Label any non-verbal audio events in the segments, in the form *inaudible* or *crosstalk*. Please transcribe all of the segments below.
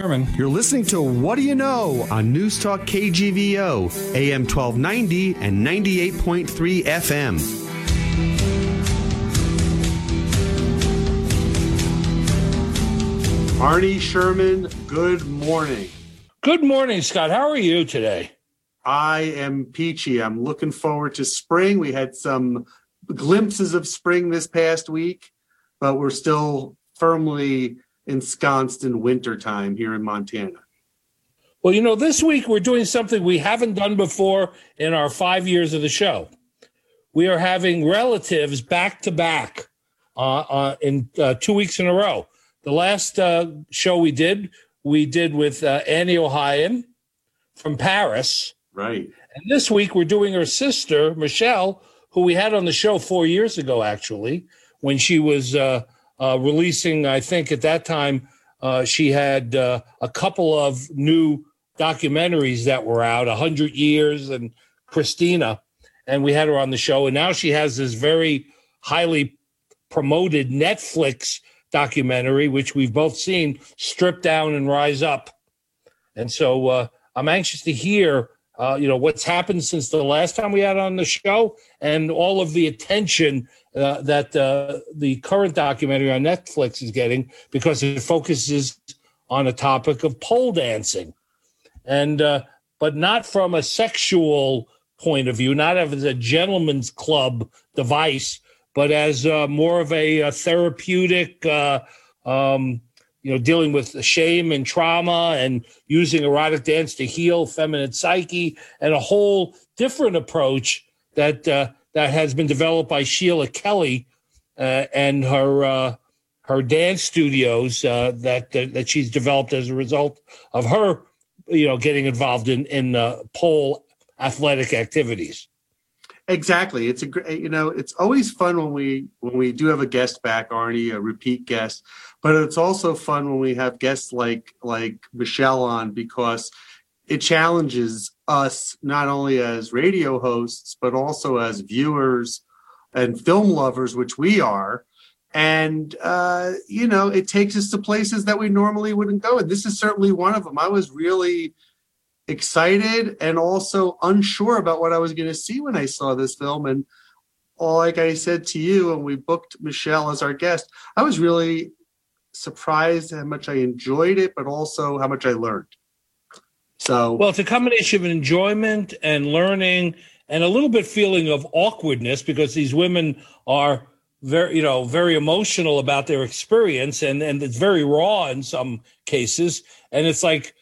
You're listening to What Do You Know on News Talk KGVO, AM 1290 and 98.3 FM. Arnie Sherman, good morning. Good morning, Scott. How are you today? I am peachy. I'm looking forward to spring. We had some glimpses of spring this past week, but we're still firmly ensconced in wintertime here in Montana. Well, you know, this week we're doing something we haven't done before in our five years of the show. We are having relatives back to back uh, uh, in uh, two weeks in a row. The last uh, show we did, we did with uh, Annie Ohayon from Paris. Right. And this week we're doing her sister, Michelle, who we had on the show four years ago, actually, when she was uh, releasing, I think at that time, uh, she had uh, a couple of new documentaries that were out, 100 Years and Christina. And we had her on the show. And now she has this very highly promoted Netflix documentary, which we've both seen, Strip Down and Rise Up. And so uh, I'm anxious to hear, uh, you know, what's happened since the last time we had on the show and all of the attention uh, that uh, the current documentary on Netflix is getting because it focuses on a topic of pole dancing. And, uh, but not from a sexual point of view, not as a gentleman's club device, but as uh, more of a, a therapeutic, uh, um, you know, dealing with shame and trauma and using erotic dance to heal feminine psyche and a whole different approach that uh, that has been developed by Sheila Kelley uh, and her uh, her dance studios uh, that, that she's developed as a result of her, you know, getting involved in in pole athletic activities. Exactly. It's a great, you know, it's always fun when we when we do have a guest back, Arnie, a repeat guest. But it's also fun when we have guests like like Michelle on because it challenges us not only as radio hosts but also as viewers and film lovers, which we are. And uh, you know, it takes us to places that we normally wouldn't go. And this is certainly one of them. I was really excited and also unsure about what I was going to see when I saw this film. And all, like I said to you, when we booked Michelle as our guest, I was really surprised how much I enjoyed it, but also how much I learned. So, well, it's a combination of enjoyment and learning and a little bit feeling of awkwardness because these women are very you know very emotional about their experience and and it's very raw in some cases and it's like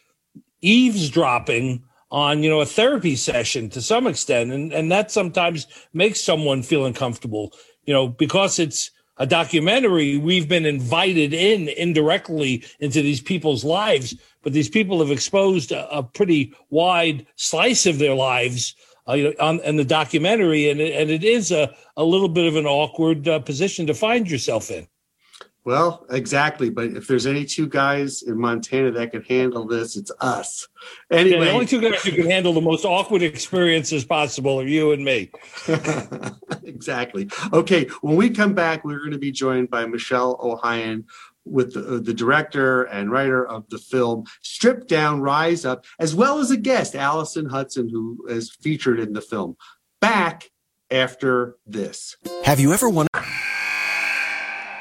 eavesdropping on you know a therapy session to some extent and and that sometimes makes someone feel uncomfortable you know because it's a documentary we've been invited in indirectly into these people's lives but these people have exposed a, a pretty wide slice of their lives uh, you know, on in the documentary and it, and it is a, a little bit of an awkward uh, position to find yourself in well, exactly. But if there's any two guys in Montana that can handle this, it's us. Anyway, yeah, the only two guys who can handle the most awkward experiences possible are you and me. *laughs* exactly. Okay. When we come back, we're going to be joined by Michelle Ohayon with the, uh, the, director and writer of the film Strip Down, Rise Up, as well as a guest, Allison Hudson, who is featured in the film. Back after this. Have you ever wondered?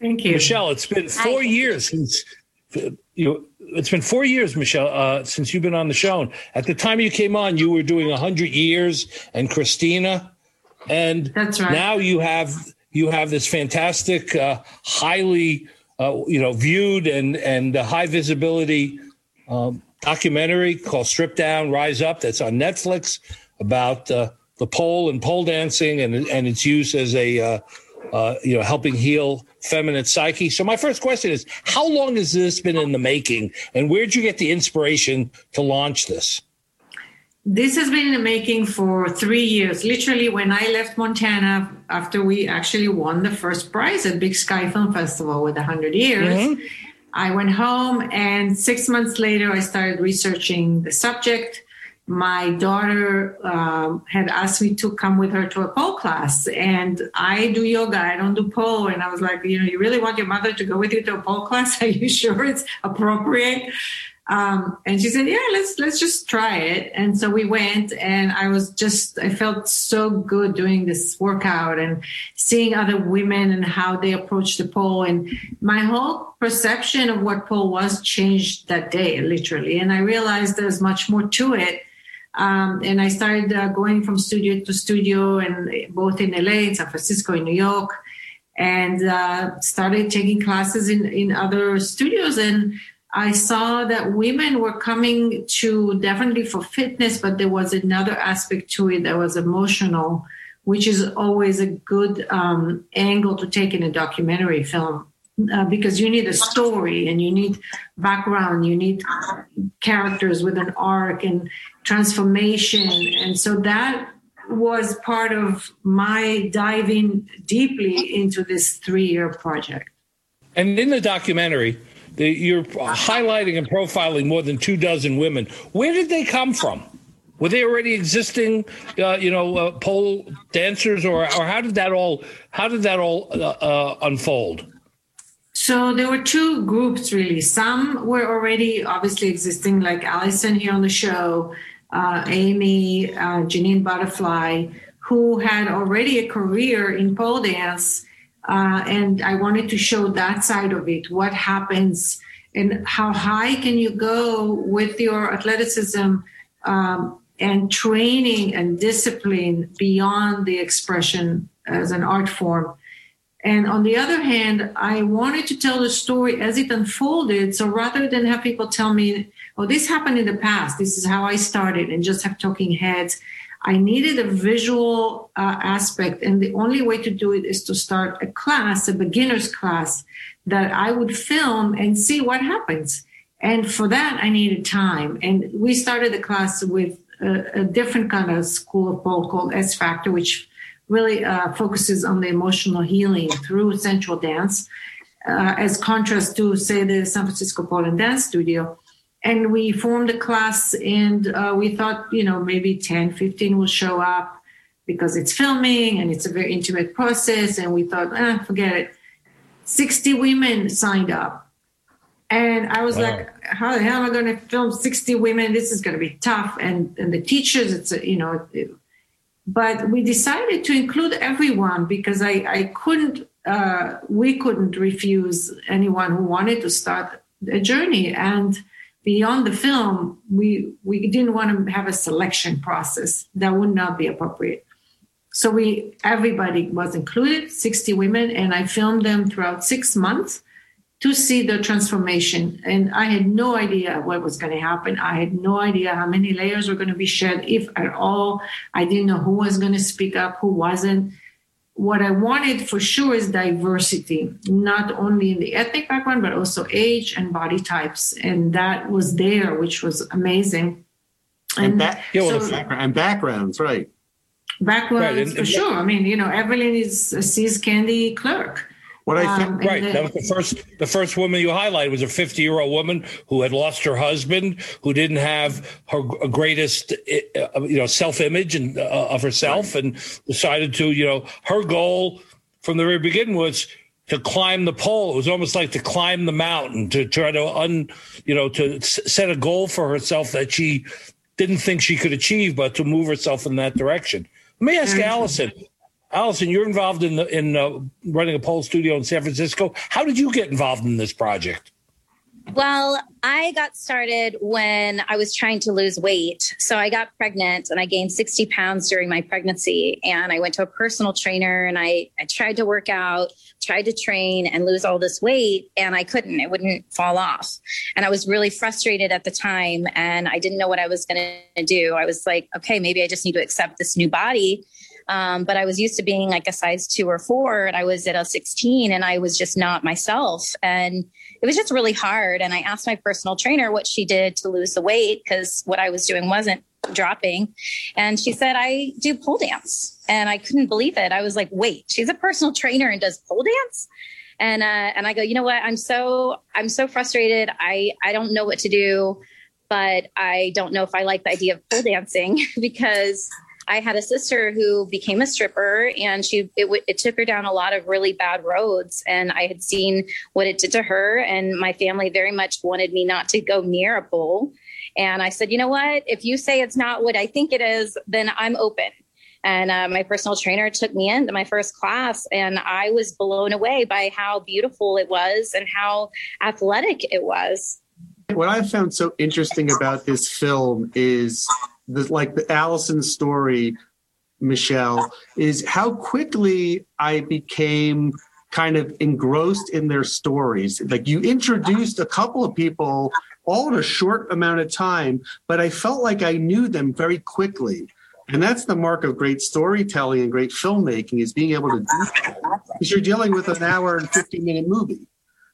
Thank you. Michelle, it's been four Hi. years since you you it's been four years, Michelle, uh, since you've been on the show. And at the time you came on, you were doing hundred years and Christina, and that's right. Now you have you have this fantastic, uh, highly uh, you know viewed and and high visibility um, documentary called "Strip Down, Rise Up" that's on Netflix about uh, the pole and pole dancing and and its use as a uh, uh, you know helping heal feminine psyche. So my first question is, how long has this been in the making, and where'd you get the inspiration to launch this? This has been in the making for three years. Literally, when I left Montana after we actually won the first prize at Big Sky Film Festival with 100 years, mm-hmm. I went home, and six months later, I started researching the subject my daughter um, had asked me to come with her to a pole class and i do yoga i don't do pole and i was like you know you really want your mother to go with you to a pole class? *laughs* Are you sure it's appropriate? Um, and she said yeah let's let's just try it. And so we went and i was just i felt so good doing this workout and seeing other women and how they approach the pole and my whole perception of what pole was changed that day literally and i realized there's much more to it um, and I started uh, going from studio to studio, and both in LA, in San Francisco, in New York, and uh, started taking classes in in other studios. And I saw that women were coming to definitely for fitness, but there was another aspect to it that was emotional, which is always a good um, angle to take in a documentary film. Uh, because you need a story and you need background, you need characters with an arc, and transformation. And so that was part of my diving deeply into this three year project. And in the documentary, the, you're highlighting and profiling more than two dozen women. Where did they come from? Were they already existing, uh, you know, uh, pole dancers, or, or how did that all how did that all uh, uh unfold? So there were two groups really. Some were already obviously existing, like Allison here on the show, uh, Amy, uh, Jenyne Butterfly, who had already a career in pole dance. Uh, and I wanted to show that side of it what happens and how high can you go with your athleticism um, and training and discipline beyond the expression as an art form. And on the other hand, I wanted to tell the story as it unfolded. So rather than have people tell me, oh, this happened in the past, this is how I started, and just have talking heads, I needed a visual uh, aspect. And the only way to do it is to start a class, a beginner's class that I would film and see what happens. And for that, I needed time. And we started the class with a, a different kind of school of pole called S Factor, which really uh, focuses on the emotional healing through sensual dance, uh, as contrast to, say, the San Francisco Pole and Dance Studio. And we formed a class, and uh, we thought, you know, maybe 10, 15 will show up because it's filming and it's a very intimate process. And we thought, eh, forget it. 60 women signed up. And I was wow. like, how the hell am I going to film 60 women? This is going to be tough. And, and the teachers, it's, a, you know, but we decided to include everyone because I, I couldn't, uh, we couldn't refuse anyone who wanted to start a journey. And beyond the film, we, we didn't want to have a selection process that would not be appropriate. So we, everybody was included, 60 women, and I filmed them throughout six months to see the transformation. And I had no idea what was going to happen. I had no idea how many layers were going to be shed, if at all. I didn't know who was going to speak up, who wasn't. What I wanted for sure is diversity, not only in the ethnic background, but also age and body types. And that was there, which was amazing. And, and, so, and backgrounds, right. Backgrounds, right. And, for and, sure. I mean, you know, Evelyn is a See's Candy clerk what I think, um, right? The, that was the first. The first woman you highlighted was a 50 year old woman who had lost her husband, who didn't have her greatest, uh, you know, self image and uh, of herself, right. and decided to, you know, her goal from the very beginning was to climb the pole. It was almost like to climb the mountain, to try to un, you know, to set a goal for herself that she didn't think she could achieve, but to move herself in that direction. Let me ask Allison. Allison, you're involved in the, in uh, running a pole studio in San Francisco. How did you get involved in this project? Well, I got started when I was trying to lose weight. So I got pregnant and I gained 60 pounds during my pregnancy. And I went to a personal trainer and I, I tried to work out, tried to train and lose all this weight. And I couldn't, it wouldn't fall off. And I was really frustrated at the time. And I didn't know what I was going to do. I was like, okay, maybe I just need to accept this new body um, but I was used to being like a size two or four, and I was at a 16, and I was just not myself. And it was just really hard. And I asked my personal trainer what she did to lose the weight because what I was doing wasn't dropping. And she said, I do pole dance. And I couldn't believe it. I was like, wait, she's a personal trainer and does pole dance? And uh, and I go, you know what? I'm so I'm so frustrated. I I don't know what to do, but I don't know if I like the idea of pole dancing *laughs* because I had a sister who became a stripper and she it, w- it took her down a lot of really bad roads and I had seen what it did to her and my family very much wanted me not to go near a pole and I said, "You know what? If you say it's not what I think it is, then I'm open." And uh, my personal trainer took me into my first class, and I was blown away by how beautiful it was and how athletic it was. What I found so interesting about this film is the, like the Allison story, Michelle, is how quickly I became kind of engrossed in their stories. Like you introduced a couple of people all in a short amount of time, but I felt like I knew them very quickly. And that's the mark of great storytelling and great filmmaking is being able to do that. Because you're dealing with an hour and 50 minute movie.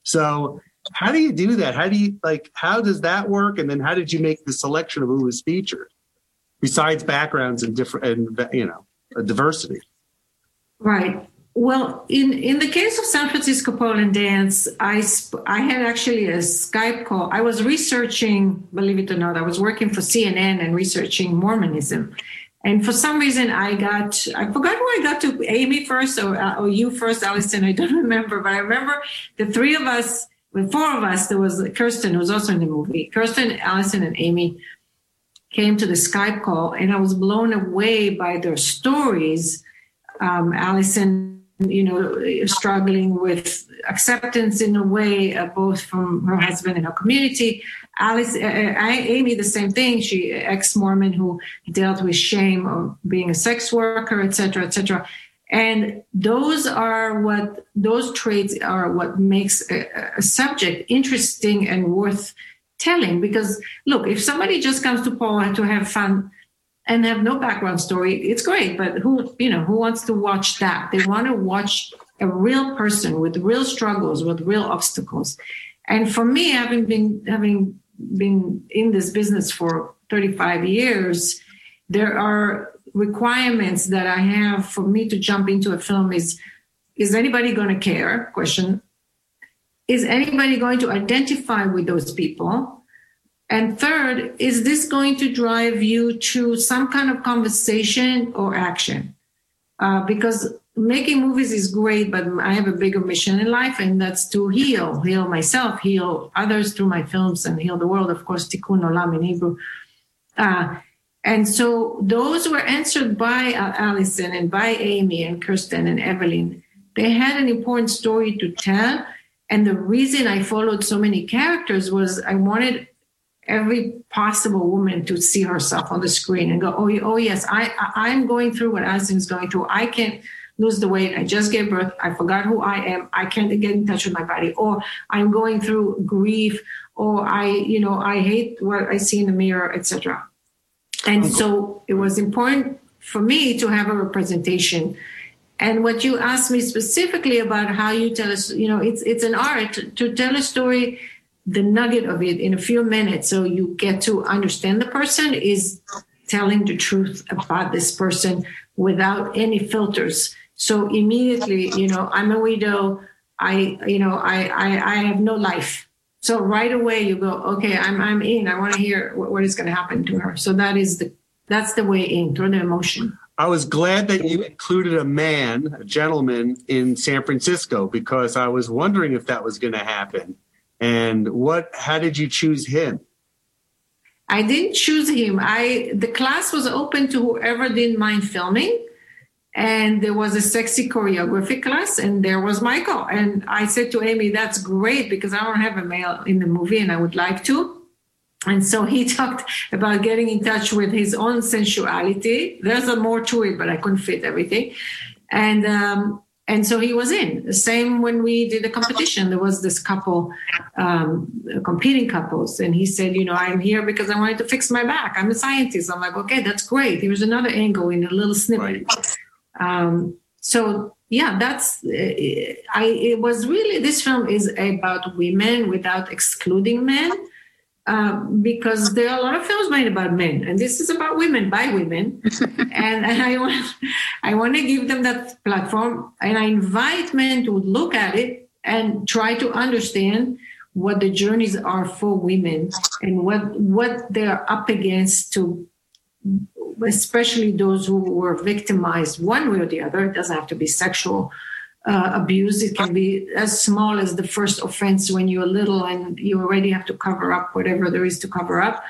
So how do you do that? How do you like how does that work? And then how did you make the selection of who was featured? Besides backgrounds and different and you know diversity. Right. Well in in the case of san francisco pole and dance i sp- i had actually a skype call. I was researching believe it or not i was working for cnn and researching mormonism. And for some reason i got i forgot who i got to amy first or, uh, or you first allison i don't *laughs* remember. But i remember the three of us the four of us there was kirsten who was also in the movie kirsten allison and amy came to the Skype call, and I was blown away by their stories. Um, Allison, you know, struggling with acceptance in a way, uh, both from her husband and her community. Alice, uh, uh Amy, the same thing. She ex-Mormon who dealt with shame of being a sex worker, etc., etc. And those are what those traits are what makes a, a subject interesting and worth telling because look if somebody just comes to pole to have fun and have no background story it's great but who you know who wants to watch that? They want to watch a real person with real struggles with real obstacles. And for me having been having been in this business for 35 years there are requirements that i have for me to jump into a film is is anybody going to care? Question is anybody going to identify with those people? And third, is this going to drive you to some kind of conversation or action? Uh, because making movies is great, but I have a bigger mission in life, and that's to heal, heal myself, heal others through my films, and heal the world. Of course, tikkun olam in Hebrew. Uh, and so those were answered by uh, Allison and by Amy and Kirsten and Evelyn. They had an important story to tell, and the reason I followed so many characters was I wanted every possible woman to see herself on the screen and go, oh, oh yes, I, I'm going through what Allison's going through. I can't lose the weight. I just gave birth. I forgot who I am. I can't get in touch with my body. Or I'm going through grief. Or I, you know, I hate what I see in the mirror, etc. And so it was important for me to have a representation and what you asked me specifically about how you tell us, you know, it's it's an art to tell a story, the nugget of it in a few minutes, so you get to understand the person is telling the truth about this person without any filters. So immediately, you know, I'm a widow. I, you know, I I, I have no life. So right away you go, okay, I'm I'm in. I want to hear what, what is going to happen to her. So that is the that's the way in through the emotion. I was glad that you included a man, a gentleman in San Francisco, because I was wondering if that was going to happen. And what? How did you choose him? I didn't choose him. I the class was open to whoever didn't mind filming, and there was a sexy choreography class and there was michael and i said to amy that's great because i don't have a male in the movie and i would like to and so he *laughs* talked about getting in touch with his own sensuality there's a more to it but i couldn't fit everything and um, and so he was in. The same when we did the competition, there was this couple, um, competing couples, and he said, you know, I'm here because I wanted to fix my back. I'm a scientist. I'm like, okay, that's great. Here's another angle in a little snippet. Right. Um, so yeah, that's uh, I. It was really this film is about women without excluding men. Uh, because there are a lot of films made about men, and this is about women by women, *laughs* and, and I want I want to give them that platform, and I invite men to look at it and try to understand what the journeys are for women and what what they're up against to especially those who were victimized one way or the other. It doesn't have to be sexual uh, abuse. It can be as small as the first offense when you're little and you already have to cover up whatever there is to cover up.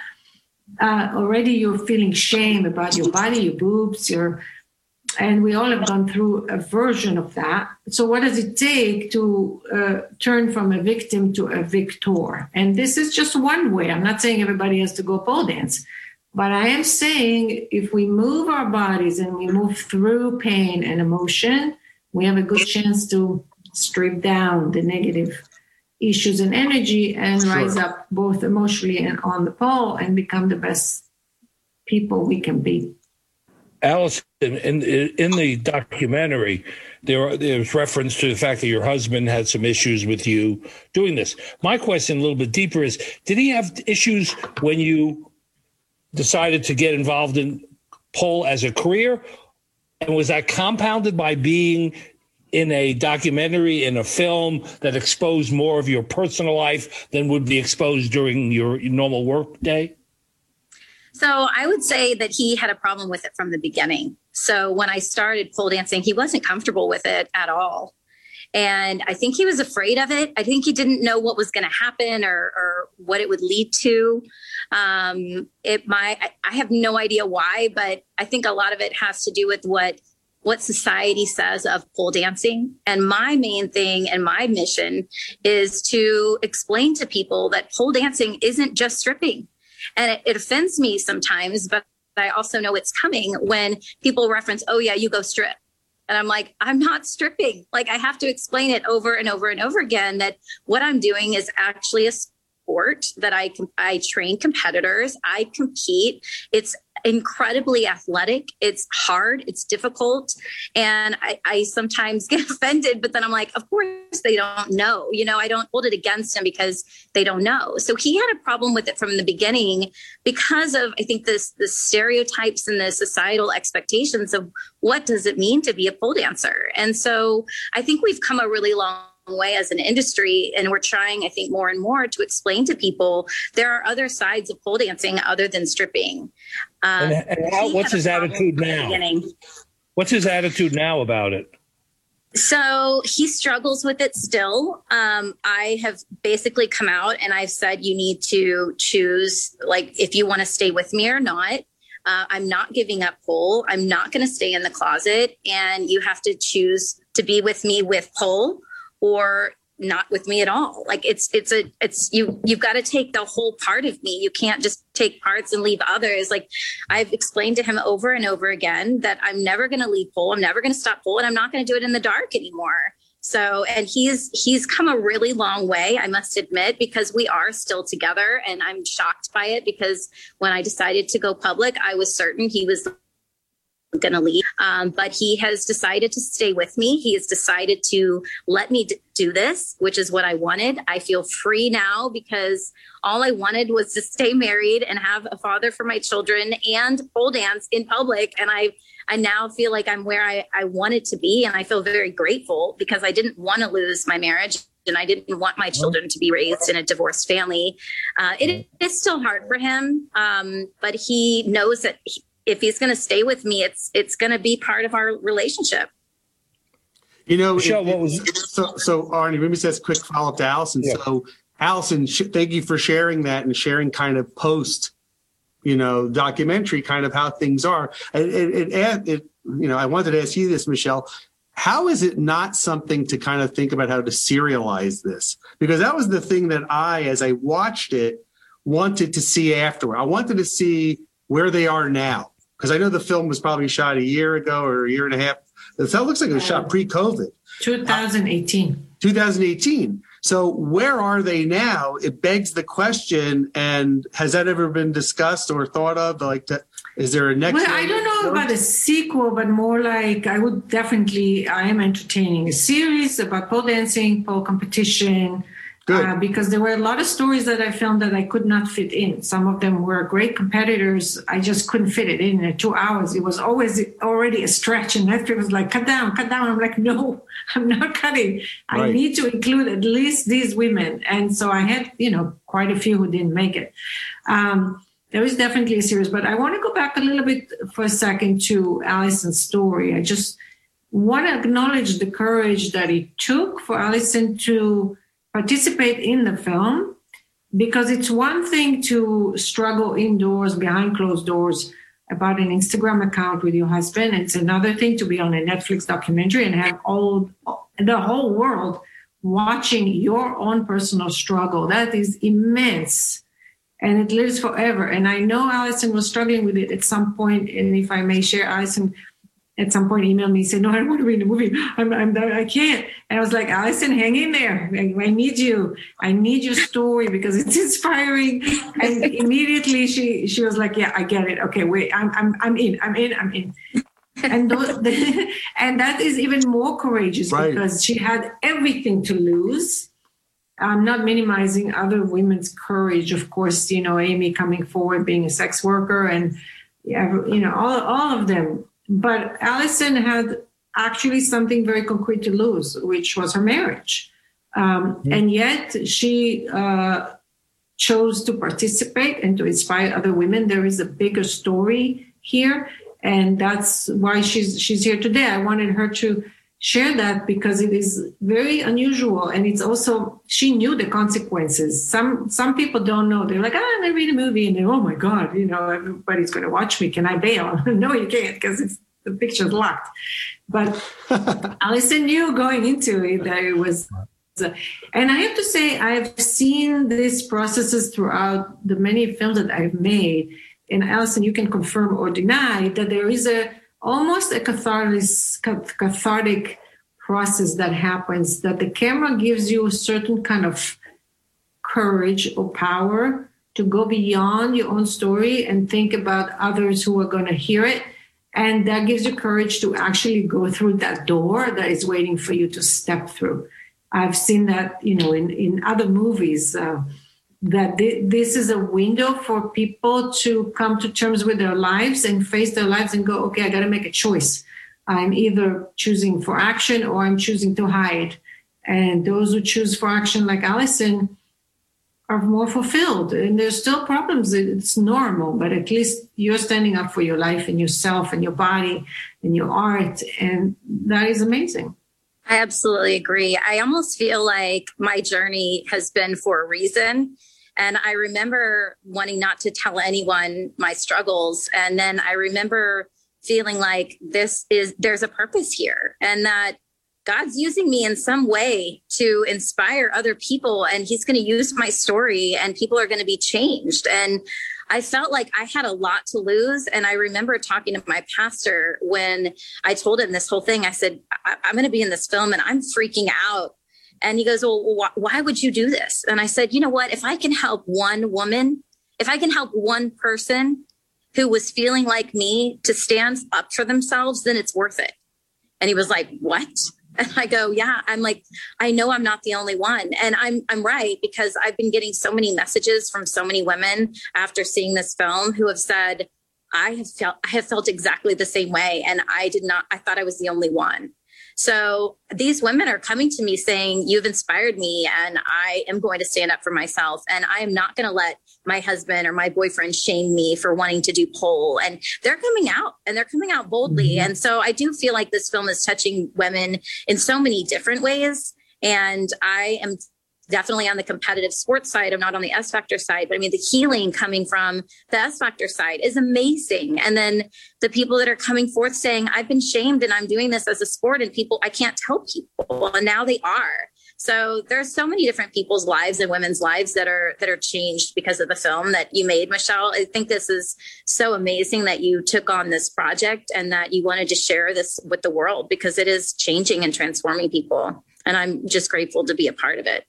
Uh, already you're feeling shame about your body, your boobs, your, and we all have gone through a version of that. So, what does it take to uh, turn from a victim to a victor? And this is just one way. I'm not saying everybody has to go pole dance. But I am saying if we move our bodies and we move through pain and emotion, we have a good chance to strip down the negative issues and energy and sure. rise up both emotionally and on the pole and become the best people we can be. Allison, in, in the documentary, there there's reference to the fact that your husband had some issues with you doing this. My question, a little bit deeper, is: Did he have issues when you decided to get involved in pole as a career, and was that compounded by being in a documentary, in a film that exposed more of your personal life than would be exposed during your normal work day? So I would say that he had a problem with it from the beginning. So when I started pole dancing, he wasn't comfortable with it at all. And I think he was afraid of it. I think he didn't know what was going to happen or, or, what it would lead to. Um, it my I have no idea why, but I think a lot of it has to do with what what society says of pole dancing. And my main thing and my mission is to explain to people that pole dancing isn't just stripping. And it, it offends me sometimes, but I also know it's coming when people reference, oh, yeah, you go strip. And I'm like, I'm not stripping. Like, I have to explain it over and over and over again that what I'm doing is actually a sport that I can I train competitors. I compete. It's incredibly athletic. It's hard. It's difficult, and I, I sometimes *laughs* get offended. But then I'm like, of course they don't know. You know, I don't hold it against them because they don't know. So he had a problem with it from the beginning because of I think this the stereotypes and the societal expectations of what does it mean to be a pole dancer. And so I think we've come a really long way as an industry and we're trying i think more and more to explain to people there are other sides of pole dancing other than stripping um, and, and how, what's his attitude now what's his attitude now about it so he struggles with it still. Um, I have basically come out and I've said you need to choose, like, if you want to stay with me or not. Uh, I'm not giving up pole. I'm not going to stay in the closet, and you have to choose to be with me with pole or not with me at all. Like it's it's a it's you you've got to take the whole part of me. You can't just take parts and leave others. Like i've explained to him over and over again that i'm never going to leave pole i'm never going to stop pole and i'm not going to do it in the dark anymore. So and he's he's come a really long way i must admit because we are still together and i'm shocked by it because when i decided to go public i was certain he was going to leave. Um, but he has decided to stay with me. He has decided to let me d- do this, which is what I wanted. I feel free now because all I wanted was to stay married and have a father for my children and pole dance in public. And I, I now feel like I'm where I, I wanted to be. And I feel very grateful because I didn't want to lose my marriage and I didn't want my children to be raised in a divorced family. Uh, it is still hard for him, um, but he knows that he, if he's going to stay with me, it's it's going to be part of our relationship. You know, Michelle, it, what was so so Arnie? Let me say a quick follow up to Allison. Yeah. So, Allison, sh- thank you for sharing that and sharing kind of post, you know, documentary kind of how things are. It it, it, it you know, I wanted to ask you this, Michelle. How is it not something to kind of think about how to serialize this? Because that was the thing that I, as I watched it, wanted to see afterward. I wanted to see where they are now. Because I know the film was probably shot a year ago or a year and a half. It looks like it was shot pre COVID. 2018. 2018. So where are they now? It begs the question. And has that ever been discussed or thought of? Like, to, is there a next? Well, I don't know about a sequel, but more like I would definitely. I am entertaining a series about pole dancing, pole competition. Uh, because there were a lot of stories that I filmed that I could not fit in. Some of them were great competitors. I just couldn't fit it in in two hours. It was always already a stretch. And Netflix was like, cut down, cut down. I'm like, no, *laughs* I'm not cutting. Right. I need to include at least these women. And so I had, you know, quite a few who didn't make it. Um, there is definitely a series, but I want to go back a little bit for a second to Allison's story. I just want to acknowledge the courage that it took for Allison to participate in the film because it's one thing to struggle indoors behind closed doors about an Instagram account with your husband. It's another thing to be on a Netflix documentary and have all the whole world watching your own personal struggle. That is immense. And it lives forever. And I know Allison was struggling with it at some point. And if I may share, Allison at some point emailed me and said, "No, I don't want to be in the movie. I'm, I'm, I can't." And I was like, "Allison, hang in there. I, I need you. I need your story because it's inspiring." And immediately she she was like, "Yeah, I get it. Okay, wait, I'm I'm I'm in. I'm in. I'm in." and those, *laughs* and that is even more courageous right. because she had everything to lose. I'm not minimizing other women's courage, of course. You know, Amy coming forward, being a sex worker, and you know, all all of them but Allison had actually something very concrete to lose, which was her marriage. Um, mm-hmm. And yet she uh, chose to participate and to inspire other women. There is a bigger story here. And that's why she's she's here today. I wanted her to share that because it is very unusual and it's also she knew the consequences. Some some people don't know. They're like ah, oh, i'm gonna read a movie and then oh my god you know everybody's gonna watch me. Can i bail? *laughs* No you can't because the picture's locked. But *laughs* Allison knew going into it that it was and i have to say i've seen these processes throughout the many films that i've made. And Allison, you can confirm or deny that there is a almost a cathartic, cathartic process that happens that the camera gives you a certain kind of courage or power to go beyond your own story and think about others who are going to hear it. And that gives you courage to actually go through that door that is waiting for you to step through. I've seen that you know in, in other movies uh, that th- this is a window for people to come to terms with their lives and face their lives and go, okay, I got to make a choice. I'm either choosing for action or I'm choosing to hide. And those who choose for action, like Allison, are more fulfilled. And there's still problems. It's normal, but at least you're standing up for your life and yourself and your body and your art. And that is amazing. I absolutely agree. I almost feel like my journey has been for a reason. And I remember wanting not to tell anyone my struggles. And then I remember feeling like this is, there's a purpose here and that God's using me in some way to inspire other people. And He's going to use my story and people are going to be changed. And I felt like I had a lot to lose. And I remember talking to my pastor when I told him this whole thing. I said, I- am going to be in this film and I'm freaking out and he goes, Well, wh- why would you do this? And I said, You know what? If I can help one woman, if I can help one person who was feeling like me to stand up for themselves, then it's worth it. And he was like, What? *laughs* And I go, yeah, I'm like, I know I'm not the only one. And I'm I'm right because I've been getting so many messages from so many women after seeing this film who have said, I have felt I have felt exactly the same way. And I did not, I thought I was the only one. So these women are coming to me saying, You've inspired me, and I am going to stand up for myself. And I am not going to let my husband or my boyfriend shame me for wanting to do pole. And they're coming out and they're coming out boldly. Mm-hmm. And so I do feel like this film is touching women in so many different ways. And I am definitely on the competitive sports side. I'm not on the S Factor side, but I mean, the healing coming from the S Factor side is amazing. And then the people that are coming forth saying, I've been shamed and I'm doing this as a sport, and people, I can't tell people. And now they are. So there's so many different people's lives and women's lives that are that are changed because of the film that you made, Michelle. I think this is so amazing that you took on this project and that you wanted to share this with the world because it is changing and transforming people. And I'm just grateful to be a part of it.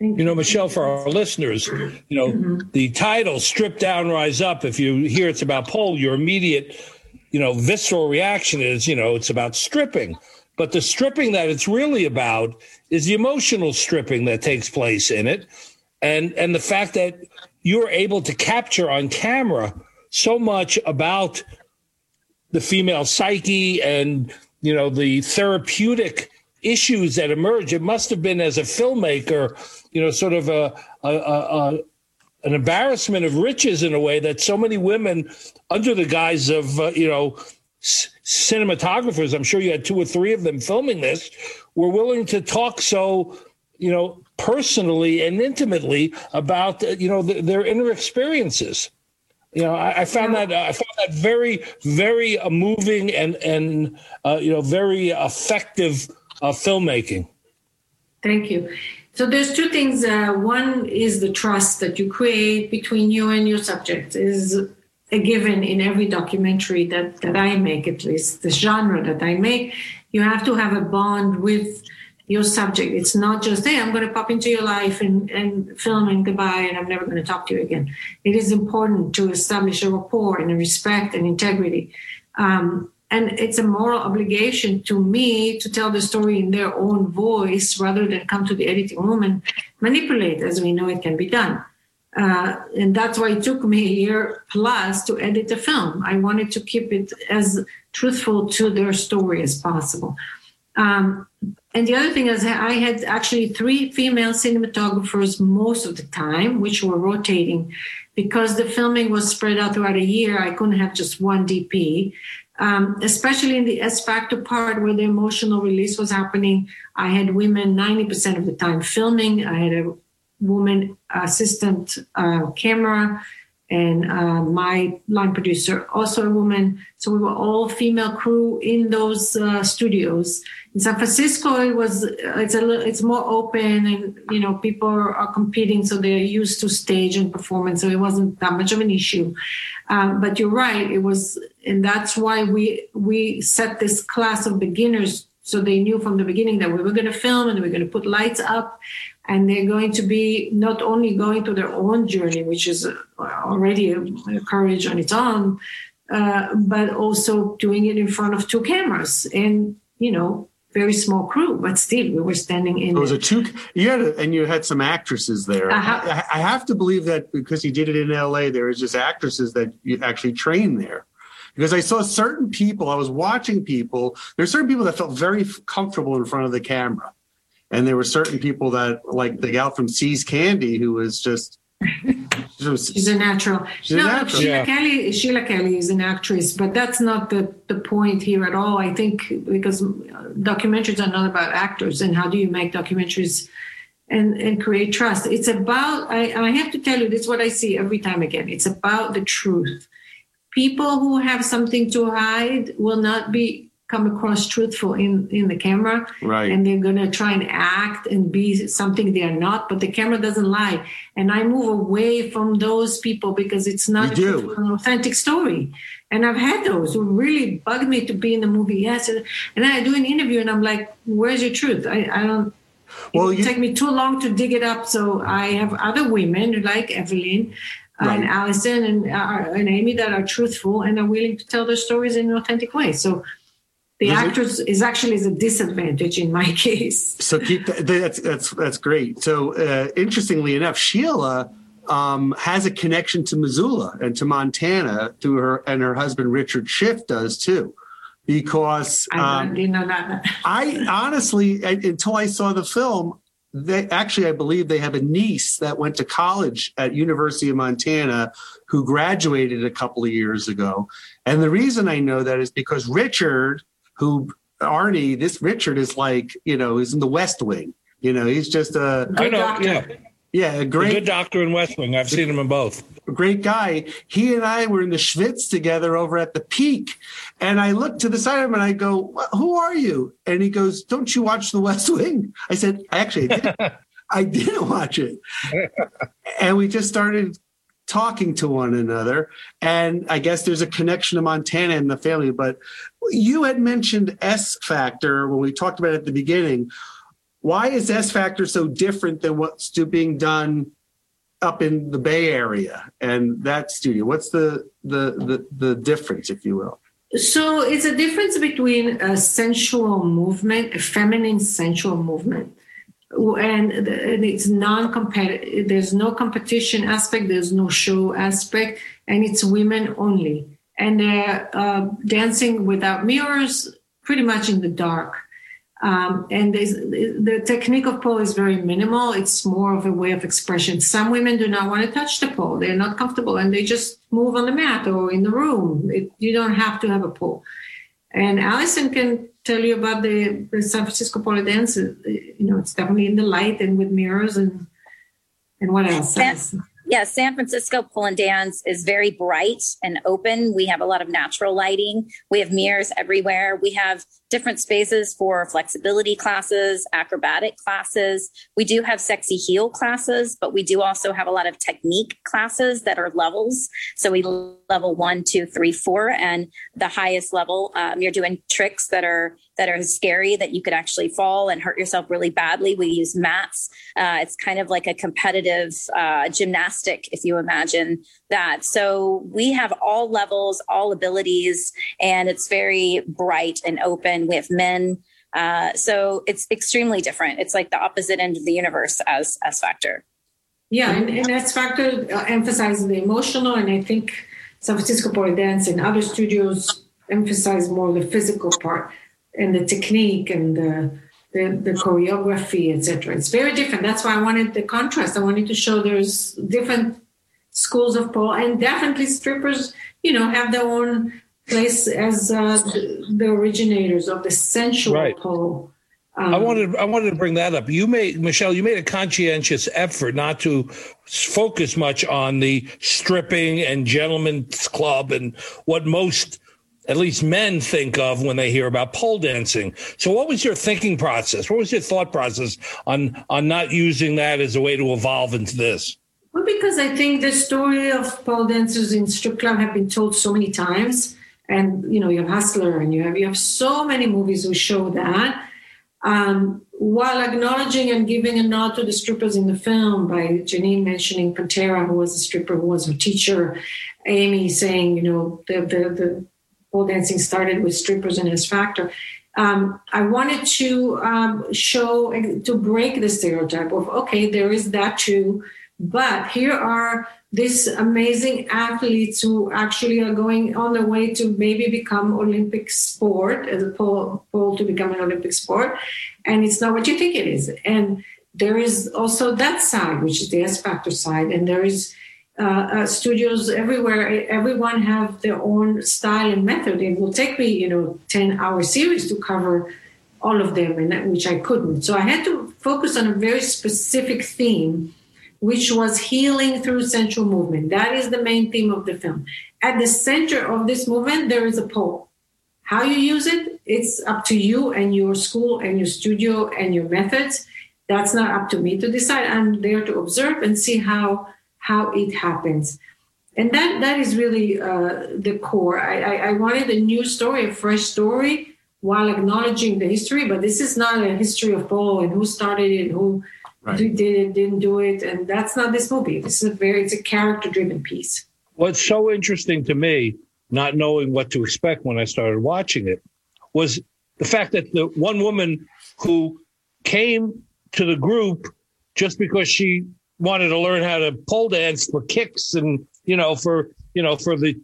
You know, Michelle, for our listeners, you know, mm-hmm. the title Strip Down, Rise Up, if you hear it's about pole, your immediate, you know, visceral reaction is, you know, it's about stripping. But the stripping that it's really about is the emotional stripping that takes place in it. And and the fact that you're able to capture on camera so much about the female psyche and you know the therapeutic issues that emerge. It must have been as a filmmaker, you know, sort of a, a, a, a an embarrassment of riches in a way that so many women, under the guise of uh, you know cinematographers, I'm sure you had two or three of them filming this, were willing to talk so, you know, personally and intimately about, you know, the, their inner experiences. You know, I, I found that uh, I found that very, very uh, moving and and uh, you know very effective uh, filmmaking. Thank you. So there's two things. Uh, one is the trust that you create between you and your subject is a given in every documentary that, that I make, at least the genre that I make. You have to have a bond with your subject. It's not just, hey, I'm going to pop into your life and, and film and goodbye, and I'm never going to talk to you again. It is important to establish a rapport and a respect and integrity. Um, and it's a moral obligation to me to tell the story in their own voice rather than come to the editing room and manipulate, as we know it can be done. Uh, and that's why it took me a year plus to edit the film. I wanted to keep it as truthful to their story as possible. Um, and the other thing is, I had actually three female cinematographers most of the time, which were rotating because the filming was spread out throughout a year. I couldn't have just one DP. Um, especially in the S factor part where the emotional release was happening, I had women 90% of the time filming. I had a woman assistant uh, camera and uh, my line producer also a woman. So we were all female crew in those uh, studios. In san francisco it was it's a little, it's more open and you know people are competing so they're used to stage and performance so it wasn't that much of an issue. Um, but you're right it was and that's why we we set this class of beginners so they knew from the beginning that we were going to film and we are going to put lights up and they're going to be not only going to their own journey, which is already a, courage on its own, uh, but also doing it in front of two cameras and you know very small crew, but still we were standing in. It was a two. You had a, and you had some actresses there. Uh-huh. I, I, have to believe that because he did it in L.A. There was just actresses that you actually trained there. Because I saw certain people, I was watching people. There's certain people that felt very comfortable in front of the camera and there were certain people that like the gal from See's Candy who was just she's a natural. She's no, a natural. Sheila yeah. Kelley. Sheila Kelley is an actress, but that's not the the point here at all. I think because documentaries are not about actors and how do you make documentaries and and create trust. It's about. I, I have to tell you, this is what I see every time again. It's about the truth. People who have something to hide will not be come across truthful in in the camera. Right. And they're going to try and act and be something they are not but the camera doesn't lie. And i move away from those people because it's not an authentic story. And i've had those who really bugged me to be in the movie. Yes. And, and i do an interview and i'm like where's your truth? I, I don't well, it you, take me too long to dig it up. So I have other women like Evelyn right. and Allison and, uh, and Amy that are truthful and are willing to tell their stories in an authentic way. So the actors is actually is a disadvantage in my *laughs* case. So keep that, that's that's that's great. So uh, interestingly enough, Sheila um, has a connection to Missoula and to Montana through her and her husband Richard Schiff does too, because um, I didn't know that. I honestly, until I saw the film, they actually I believe they have a niece that went to college at University of Montana who graduated a couple of years ago. And the reason I know that is because Richard who Arnie, this Richard is like, you know, is in the West Wing. You know, he's just a know, doctor. yeah, yeah, a a great good doctor in West Wing. I've seen him in both. great guy. He and I were in the Schwitz together over at the Peak, and I looked to the side of him and I go, "Who are you?" And he goes, "Don't you watch The West Wing?" I said, "Actually, I did. *laughs* I did watch it," and we just started talking to one another. And I guess there's a connection to Montana and the family. But you had mentioned S Factor when we talked about it at the beginning. Why is S Factor so different than what's being done up in the Bay Area and that studio? What's the the the, the difference, if you will? So it's a difference between a sensual movement, a feminine sensual movement, and, and it's non-competitive. There's no competition aspect. There's no show aspect, and it's women only. And they're uh, dancing without mirrors, pretty much in the dark. Um, and the technique of pole is very minimal. It's more of a way of expression. Some women do not want to touch the pole; they're not comfortable, and they just move on the mat or in the room. It, you don't have to have a pole. And Allison can tell you about the, the San Francisco pole dance. Uh, You know, it's definitely in the light and with mirrors and and what else? Yes. Yeah, San Francisco Pole and Dance is very bright and open. We have a lot of natural lighting. We have mirrors everywhere. We have different spaces for flexibility classes, acrobatic classes. We do have sexy heel classes, but we do also have a lot of technique classes that are levels. So we level one, two, three, four, and the highest level, um, you're doing tricks that are that are scary that you could actually fall and hurt yourself really badly. We use mats. Uh, it's kind of like a competitive uh, gymnastic, if you imagine that. So we have all levels, all abilities, and it's very bright and open. We have men. Uh, so it's extremely different. It's like the opposite end of the universe as S Factor. Yeah, and, and S Factor uh, emphasizes the emotional, and I think San Francisco Pole Dance and other studios emphasize more the physical part and the technique and the the, the choreography, etc. It's very different. That's why I wanted the contrast. I wanted to show there's different schools of pole, and definitely strippers, you know, have their own place as uh, the, originators of the sensual Right. pole. Um, I wanted I wanted to bring that up. You made Michelle. You made a conscientious effort not to focus much on the stripping and gentlemen's club and what most, at least men, think of when they hear about pole dancing. So, what was your thinking process? What was your thought process on on not using that as a way to evolve into this? Well, because I think the story of pole dancers in strip club have been told so many times, and you know you have Hustler, and you have you have so many movies who show that. Um, while acknowledging and giving a nod to the strippers in the film by Jenyne mentioning Pantera, who was a stripper, who was her teacher, Amy saying, you know, the the, the pole dancing started with strippers and S Factor. Um, I wanted to um, show to break the stereotype of okay, there is that too, but here are these amazing athletes who actually are going on the way to maybe become Olympic sport as a pole, to become an Olympic sport, and it's not what you think it is. And there is also that side, which is the S Factor side, and there is uh, uh, studios everywhere. Everyone have their own style and method. It will take me, you know, ten hour series to cover all of them, and that, which I couldn't. So I had to focus on a very specific theme, which was healing through sensual movement. That is the main theme of the film. At the center of this movement, there is a pole. How you use it, it's up to you and your school and your studio and your methods. That's not up to me to decide. I'm there to observe and see how how it happens. And that that is really uh, the core. I, I, I wanted a new story, a fresh story, while acknowledging the history. But this is not a history of pole and who started it, who Right. did it, didn't do it, and that's not this movie. This is a very it's a character driven piece. What's so interesting to me, not knowing what to expect when I started watching it, was the fact that the one woman who came to the group just because she wanted to learn how to pole dance for kicks and you know for you know for the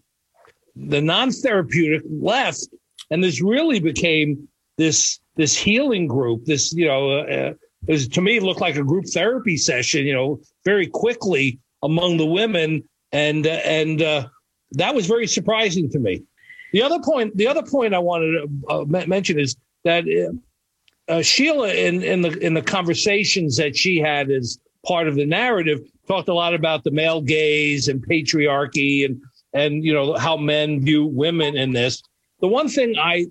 the non-therapeutic left and this really became this this healing group this you know uh, is to me looked like a group therapy session you know very quickly among the women and uh, and uh, that was very surprising to me the other point the other point i wanted to uh, men- mention is that uh, uh, Sheila, in in the in the conversations that she had as part of the narrative, talked a lot about the male gaze and patriarchy and and you know how men view women in this. The one thing I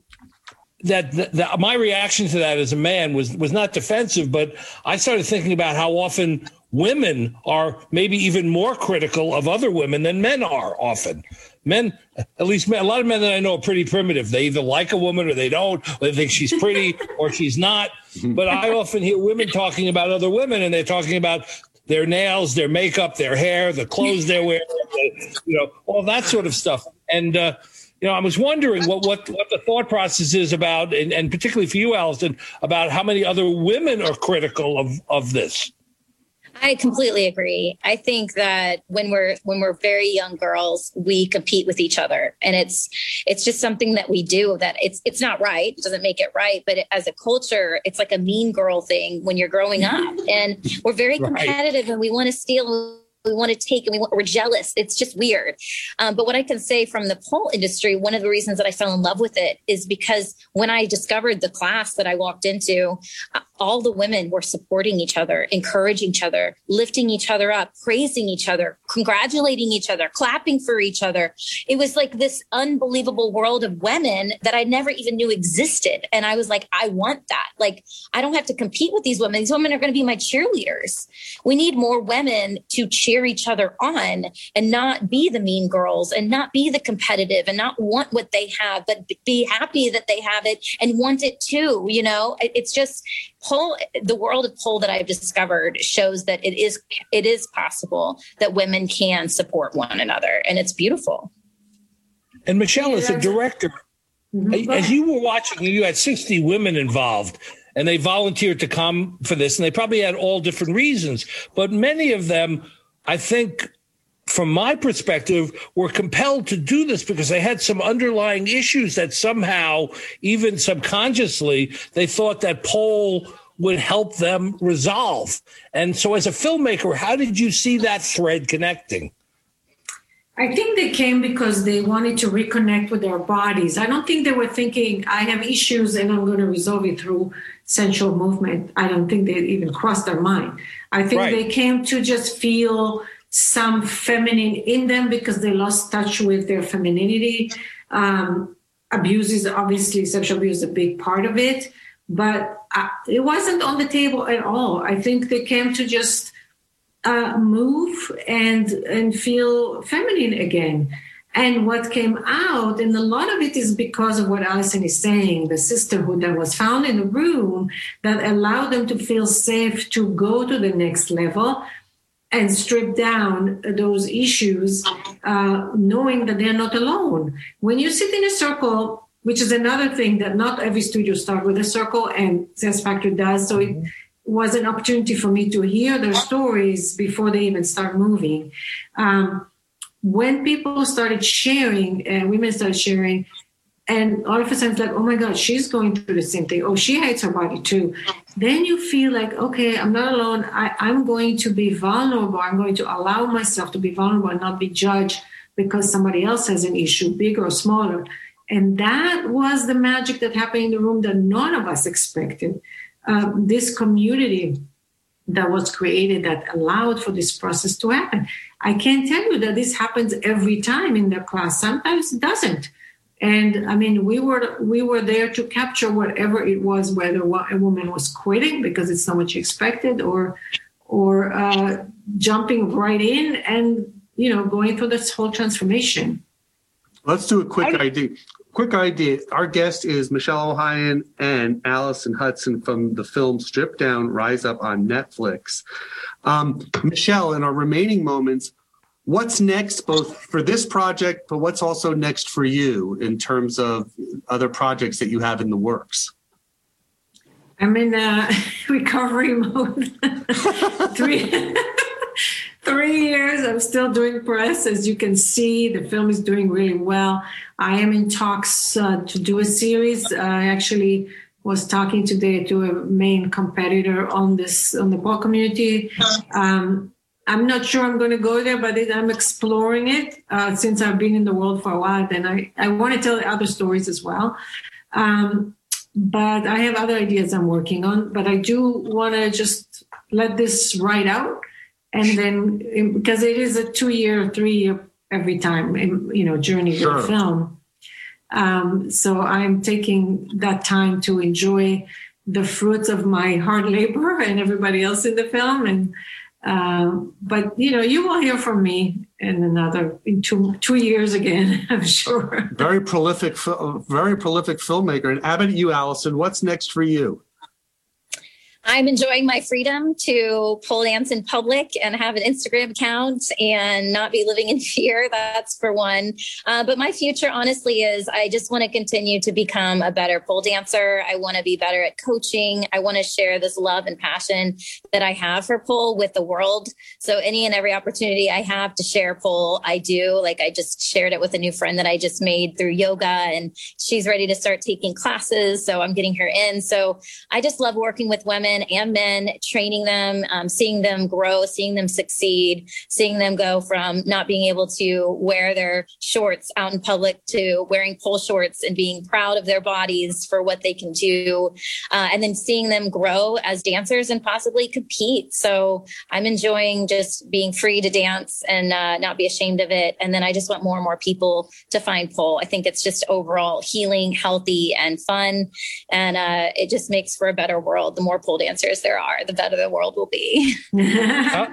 that, that, that, my reaction to that as a man was was not defensive, but I started thinking about how often women are maybe even more critical of other women than men are often. Men, at least men, a lot of men that I know are pretty primitive. They either like a woman or they don't, or they think she's pretty *laughs* or she's not. But I often hear women talking about other women and they're talking about their nails, their makeup, their hair, the clothes they're wearing, you know, all that sort of stuff. And, uh, you know, I was wondering what what what the thought process is about, and, and particularly for you, Allison, about how many other women are critical of of this. I completely agree. I think that when we're when we're very young girls, we compete with each other, and it's it's just something that we do. That it's it's not right. It doesn't make it right, but it, as a culture, it's like a mean girl thing when you're growing up, and we're very competitive, right. and we want to steal we want to take and we want, we're jealous. It's just weird. Um, but what I can say from the pole industry, one of the reasons that I fell in love with it is because when I discovered the class that I walked into, all the women were supporting each other, encouraging each other, lifting each other up, praising each other, congratulating each other, clapping for each other. It was like this unbelievable world of women that I never even knew existed. And I was like, I want that. Like, I don't have to compete with these women. These women are going to be my cheerleaders. We need more women to cheer each other on and not be the mean girls and not be the competitive and not want what they have, but be happy that they have it and want it too. You know, it's just, pole the world of pole that I've discovered shows that it is it is possible that women can support one another and it's beautiful. And Michelle as a director, mm-hmm. as you were watching, you had 60 women involved and they volunteered to come for this and they probably had all different reasons, but many of them I think from my perspective, were compelled to do this because they had some underlying issues that somehow, even subconsciously, they thought that pole would help them resolve. And so, as a filmmaker, how did you see that thread connecting? I think they came because they wanted to reconnect with their bodies. I don't think they were thinking, I have issues and I'm going to resolve it through sensual movement. I don't think they even crossed their mind. I think right. they came to just feel some feminine in them because they lost touch with their femininity. Um, abuse is obviously sexual abuse a big part of it, but uh, it wasn't on the table at all. I think they came to just uh, move and and feel feminine again. And what came out, and a lot of it is because of what Allison is saying, the sisterhood that was found in the room that allowed them to feel safe to go to the next level and strip down those issues, uh, knowing that they're not alone. When you sit in a circle, which is another thing that not every studio starts with a circle, and Sense Factory does. So it was an opportunity for me to hear their stories before they even start moving. Um, when people started sharing, and women started sharing, and all of a sudden it's like oh my god she's going through the same thing. Oh she hates her body too. Then you feel like okay i'm not alone. I, i'm going to be vulnerable. I'm going to allow myself to be vulnerable and not be judged because somebody else has an issue big or smaller. And that was the magic that happened in the room that none of us expected. Uh, this community that was created that allowed for this process to happen. I can't tell you that this happens every time in the class. Sometimes it doesn't and I mean, we were we were there to capture whatever it was, whether a woman was quitting because it's not what she expected, or or uh, jumping right in and you know going through this whole transformation. Let's do a quick idea. Quick idea. Our guest is Michelle Ohayon and Allison Hudson from the film Strip Down, Rise Up on Netflix. Um, Michelle, in our remaining moments, what's next both for this project but what's also next for you in terms of other projects that you have in the works? I'm in uh, *laughs* recovery mode. *laughs* Three *laughs* three years i'm still doing press. As you can see the film is doing really well. I am in talks uh, to do a series. I actually was talking today to a main competitor on this on the ball community. Um, I'm not sure I'm going to go there, but I'm exploring it uh, since I've been in the world for a while. Then I, I want to tell other stories as well. Um, but I have other ideas I'm working on. But I do want to just let this ride out, and then because it is a two year, three year every time, you know, journey sure. with the film. Um, so I'm taking that time to enjoy the fruits of my hard labor *laughs* and everybody else in the film and um, but you know, you will hear from me in another in two two years again. *laughs* I'm sure. Very prolific, very prolific filmmaker. And Abbott, you, Allison, what's next for you? I'm enjoying my freedom to pole dance in public and have an Instagram account and not be living in *laughs* fear. That's for one. Uh, but my future, honestly, is I just want to continue to become a better pole dancer. I want to be better at coaching. I want to share this love and passion that I have for pole with the world. So any and every opportunity I have to share pole, I do. Like I just shared it with a new friend that I just made through yoga and she's ready to start taking classes. So I'm getting her in. So I just love working with women women and men, training them, um, seeing them grow, seeing them succeed, seeing them go from not being able to wear their shorts out in public to wearing pole shorts and being proud of their bodies for what they can do. Uh, and then seeing them grow as dancers and possibly compete. So I'm enjoying just being free to dance and uh, not be ashamed of it. And then I just want more and more people to find pole. I think it's just overall healing, healthy, and fun. And uh, it just makes for a better world. The more pole dancers there are, the better the world will be. *laughs* uh,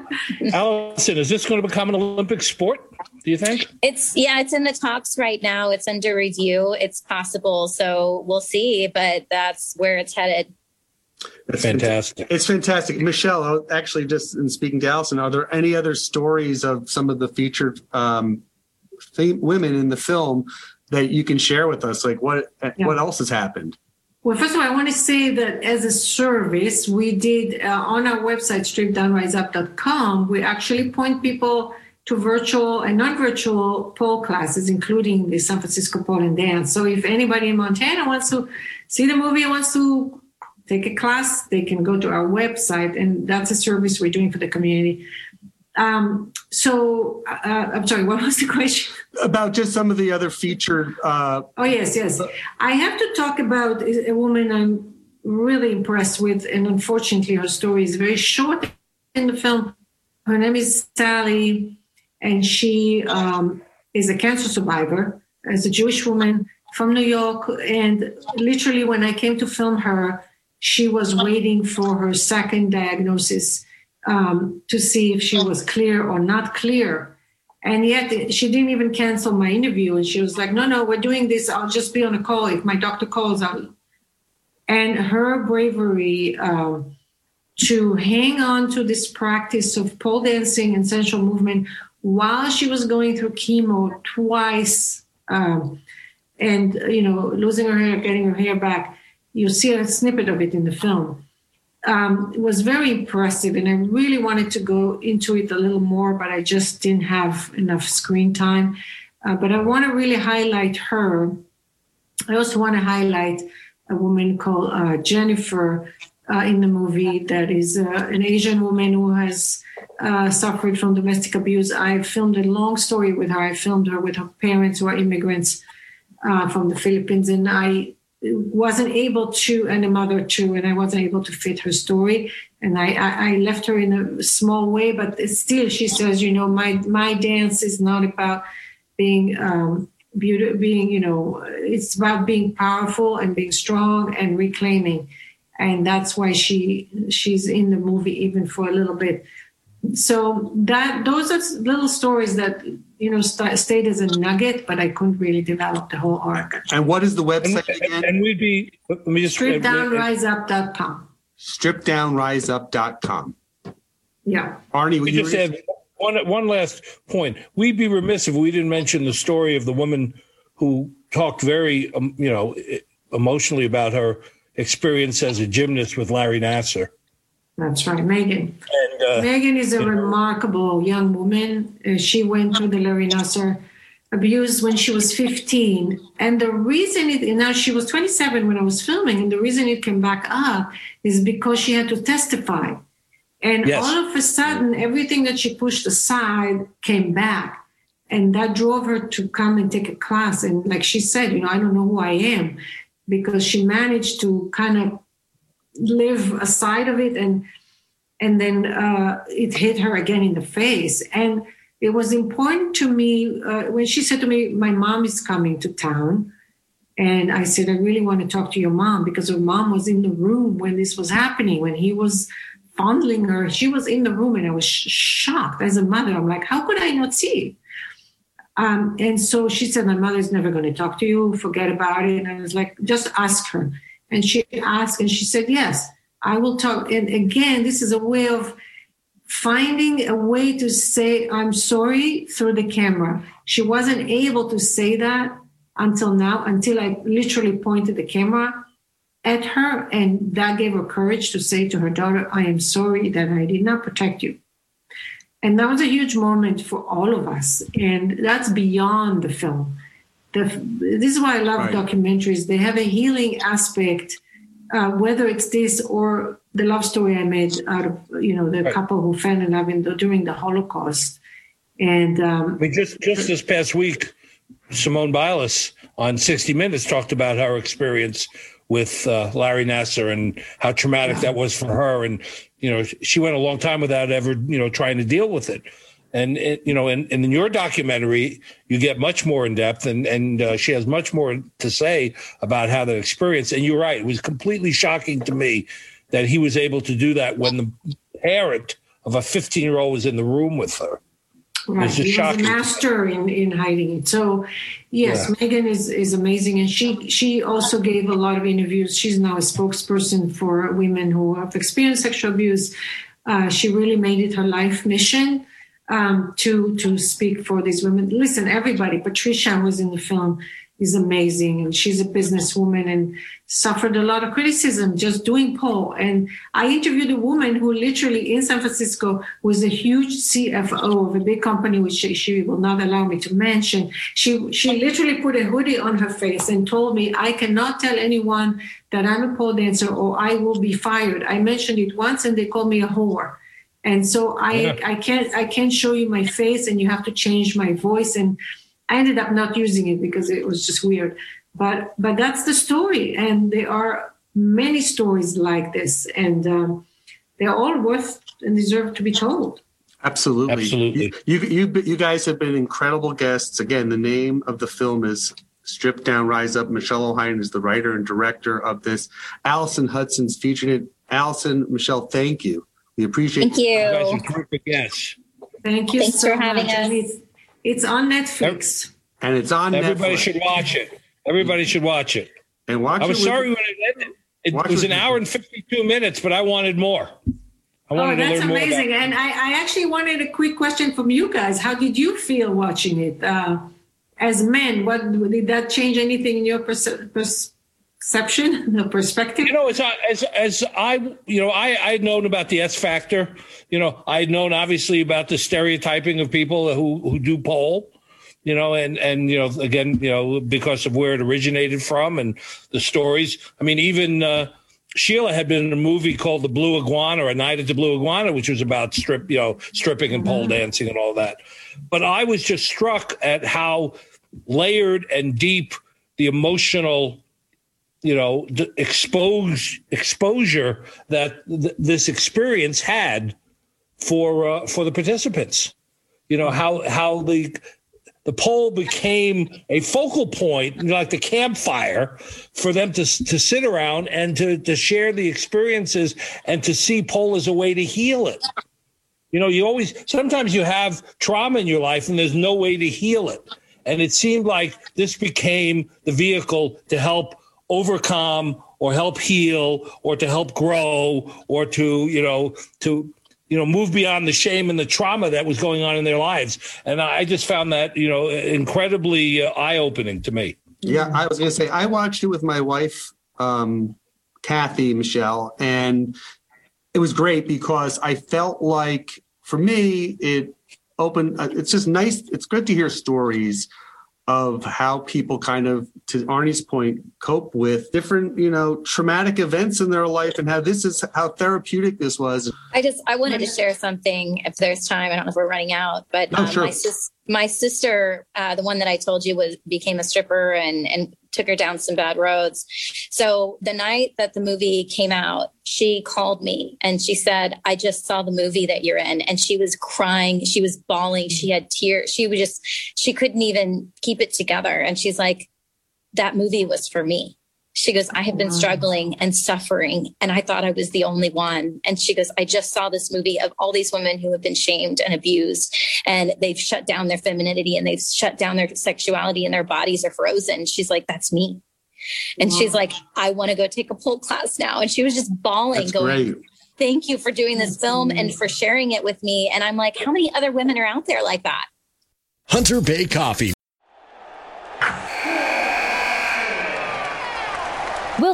Allison, is this going to become an Olympic sport? Do you think? It's yeah, it's in the talks right now. It's under review. It's possible, so we'll see. But that's where it's headed. That's fantastic. It's fantastic, Michelle. Actually, just in speaking to Allison, are there any other stories of some of the featured um, women in the film that you can share with us? Like what yeah. what else has happened? Well, first of all, I want to say that as a service, we did uh, on our website, stripdownriseup.com, we actually point people to virtual and non-virtual pole classes, including the San Francisco Pole and Dance. So if anybody in Montana wants to see the movie, wants to take a class, they can go to our website, and that's a service we're doing for the community. Um, so uh, I'm sorry, what was the *laughs* question? About just some of the other featured. Uh, oh yes, yes. I have to talk about a woman I'm really impressed with, and unfortunately, her story is very short in the film. Her name is Sally, and she um, is a cancer survivor. As a Jewish woman from New York, and literally, when I came to film her, she was waiting for her second diagnosis um, to see if she was clear or not clear. And yet she didn't even cancel my interview. And she was like, no, no, we're doing this. I'll just be on a call. If my doctor calls, out." And her bravery uh, to hang on to this practice of pole dancing and sensual movement while she was going through chemo twice um, and, you know, losing her hair, getting her hair back. You see a snippet of it in the film um, was very impressive, and I really wanted to go into it a little more, but I just didn't have enough screen time. Uh, but I want to really highlight her. I also want to highlight a woman called uh, Jennifer uh, in the movie that is uh, an Asian woman who has uh, suffered from domestic abuse. I filmed a long story with her. I filmed her with her parents who are immigrants uh, from the Philippines, and I wasn't able to, and a mother too, and I wasn't able to fit her story. And I, I, I left her in a small way, but still, she says, you know, my my dance is not about being um, beauty, being, you know, it's about being powerful and being strong and reclaiming, and that's why she she's in the movie even for a little bit. So that those are little stories that you know, st- stayed as a nugget, but I couldn't really develop the whole arc. And what is the website and, again? And we'd be, let me just stripdownriseup.com. Stripdownriseup.com. Yeah. Arnie, we just have one, one last point. We'd be remiss if we didn't mention the story of the woman who talked very, um, you know, emotionally about her experience as a gymnast with Larry Nassar. That's right, Megan. And, uh, Megan is a remarkable young woman. Uh, she went through the Larry Nassar abuse when she was 15. And the reason it, now she was 27 when I was filming, and the reason it came back up is because she had to testify. And yes. all of a sudden, everything that she pushed aside came back. And that drove her to come and take a class. And like she said, you know, I don't know who I am. because she managed to kind of live aside of it and and then uh, it hit her again in the face. And it was important to me uh, when she said to me my mom is coming to town and i said i really want to talk to your mom because her mom was in the room when this was happening when he was fondling her. She was in the room and i was sh- shocked. As a mother i'm like how could i not see? Um, and so she said my mother's never going to talk to you. Forget about it. And i was like just ask her and she asked, and she said, Yes, I will talk. And again, this is a way of finding a way to say, I'm sorry through the camera. She wasn't able to say that until now, until I literally pointed the camera at her. And that gave her courage to say to her daughter, I am sorry that I did not protect you. And that was a huge moment for all of us. And that's beyond the film the, this is why I love right. documentaries. They have a healing aspect, uh, whether it's this or the love story I made out of you know the right. couple who fell in love in the, during the Holocaust. And um, I mean, just just this past week, Simone Biles on 60 Minutes talked about her experience with uh, Larry Nassar and how traumatic that was for her. And you know, she went a long time without ever you know trying to deal with it and it, you know, and, and, in your documentary, you get much more in depth, and and uh, she has much more to say about how that experience. And you're right; it was completely shocking to me that he was able to do that when the parent of a 15 year old was in the room with her. Right, he was a master in, in hiding it. So, yes, yeah. Megan is is amazing, and she she also gave a lot of interviews. She's now a spokesperson for women who have experienced sexual abuse. Uh, she really made it her life mission um, to to speak for these women. Listen, everybody. Patricia was in the film. is amazing, and she's a businesswoman and suffered a lot of criticism just doing pole. And I interviewed a woman who literally in San Francisco was a huge CFO of a big company, which she, she will not allow me to mention. She she literally put a hoodie on her face and told me, "I cannot tell anyone that I'm a pole dancer, or I will be fired." I mentioned it once, and they called me a whore and so I yeah. I can't I can't show you my face, and you have to change my voice. And I ended up not using it because it was just weird. But but that's the story, and there are many stories like this, and um, they're all worth and deserve to be told. Absolutely, absolutely. You, you you you guys have been incredible guests. Again, the name of the film is Strip Down, Rise Up. Michelle Ohayon is the writer and director of this. Allison Hudson's featuring it. Allison, Michelle, thank you we appreciate Thank you. you guys are terrific guests. Thank you Thanks so for having much. us. It's, it's, on Netflix. And it's on Everybody Netflix. should watch it. Everybody should watch it. And watch I was it sorry when it ended. It was an hour and 52 minutes, but I wanted more. I wanted oh, that's to learn amazing. More and I, I, actually wanted a quick question from you guys. How did you feel watching it? Uh, as men, what did that change anything in your perception? Pers- perception, *laughs* the perspective? You know, as I, as as I, you know, I I had known about the S factor. You know, I had known obviously about the stereotyping of people who who do pole. You know, and and you know, again, you know, because of where it originated from and the stories. I mean, even. Uh, Sheila had been in a movie called The Blue Iguana, or A Night at the Blue Iguana, which was about strip, you know, stripping and pole mm-hmm. dancing and all that. But I was just struck at how layered and deep the emotional you know the expose exposure that th- this experience had for uh, for the participants. You know how how the the pole became a focal point you know, like the campfire for them to to sit around and to to share the experiences and to see pole as a way to heal it. You know you always sometimes you have trauma in your life and there's no way to heal it. And it seemed like this became the vehicle to help overcome or help heal or to help grow or to you know to you know move beyond the shame and the trauma that was going on in their lives. And i just found that you know incredibly uh, eye-opening to me. Yeah i was going to say i watched it with my wife um, kathy michelle and it was great because i felt like for me it opened uh, it's just nice it's good to hear stories of how people kind of, to Arnie's point, cope with different, you know, traumatic events in their life and how this is how therapeutic this was. I just, I wanted to share something if there's time. I don't know if we're running out, but oh, um, sure. my, sis, my sister, uh, the one that I told you was became a stripper and, and took her down some bad roads. So the night that the movie came out, she called me and she said, I just saw the movie that you're in. And she was crying. She was bawling. She had tears. She was just, she couldn't even keep it together. And she's like, that movie was for me. She goes, I have been struggling and suffering, and I thought I was the only one. And she goes, I just saw this movie of all these women who have been shamed and abused, and they've shut down their femininity and they've shut down their sexuality, and their bodies are frozen. She's like, That's me. And wow. she's like, I want to go take a pole class now. And she was just bawling, That's going, great. Thank you for doing this That's film amazing. and for sharing it with me. And I'm like, How many other women are out there like that? Hunter Bay Coffee.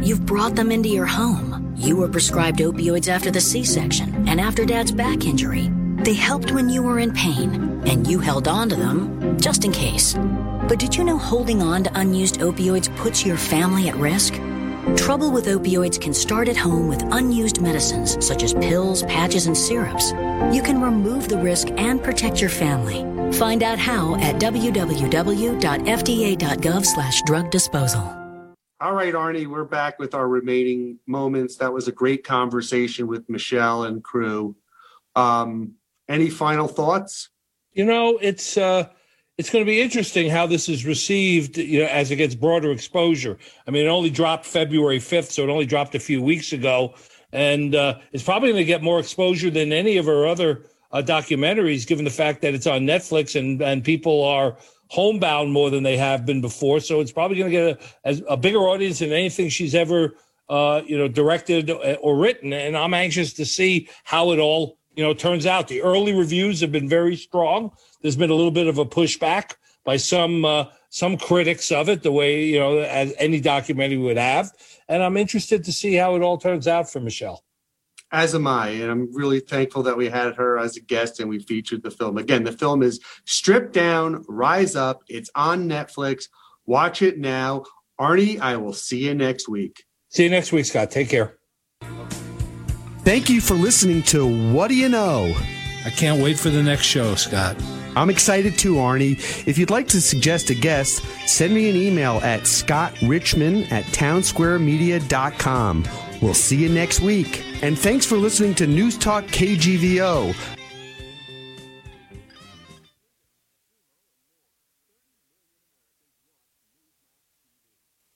You've brought them into your home. You were prescribed opioids after the C section and after dad's back injury. They helped when you were in pain, and you held on to them just in case. But did you know holding on to unused opioids puts your family at risk? Trouble with opioids can start at home with unused medicines such as pills, patches, and syrups. You can remove the risk and protect your family. Find out how at www.fda.gov/drug disposal. All right, Arnie, we're back with our remaining moments. That was a great conversation with Michelle and crew. Um, any final thoughts? You know, it's uh, it's going to be interesting how this is received. You know, as it gets broader exposure. I mean, it only dropped February fifth, so it only dropped a few weeks ago, and uh, it's probably going to get more exposure than any of her other uh, documentaries, given the fact that it's on Netflix and and people are homebound more than they have been before. So it's probably going to get a, a, bigger audience than anything she's ever, uh, you know, directed or written. And I'm anxious to see how it all, you know, turns out. The early reviews have been very strong. There's been a little bit of a pushback by some uh, some critics of it, the way you know, as any documentary would have. And I'm interested to see how it all turns out for Michelle as am I. And I'm really thankful that we had her as a guest and we featured the film. Again, the film is Stripped Down, Rise Up. It's on Netflix. Watch it now. Arnie, I will see you next week. See you next week, Scott. Take care. Thank you for listening to What Do You Know? I can't wait for the next show, Scott. I'm excited too, Arnie. If you'd like to suggest a guest, send me an email at scottrichman at townsquaremedia.com. We'll see you next week. And thanks for listening to News Talk KGVO.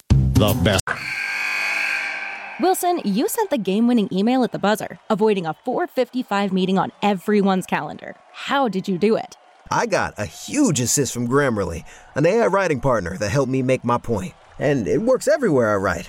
The best. Wilson, you sent the game winning email at the buzzer, avoiding a 455 meeting on everyone's calendar. How did you do it? I got a huge assist from Grammarly, an AI writing partner that helped me make my point. And it works everywhere I write.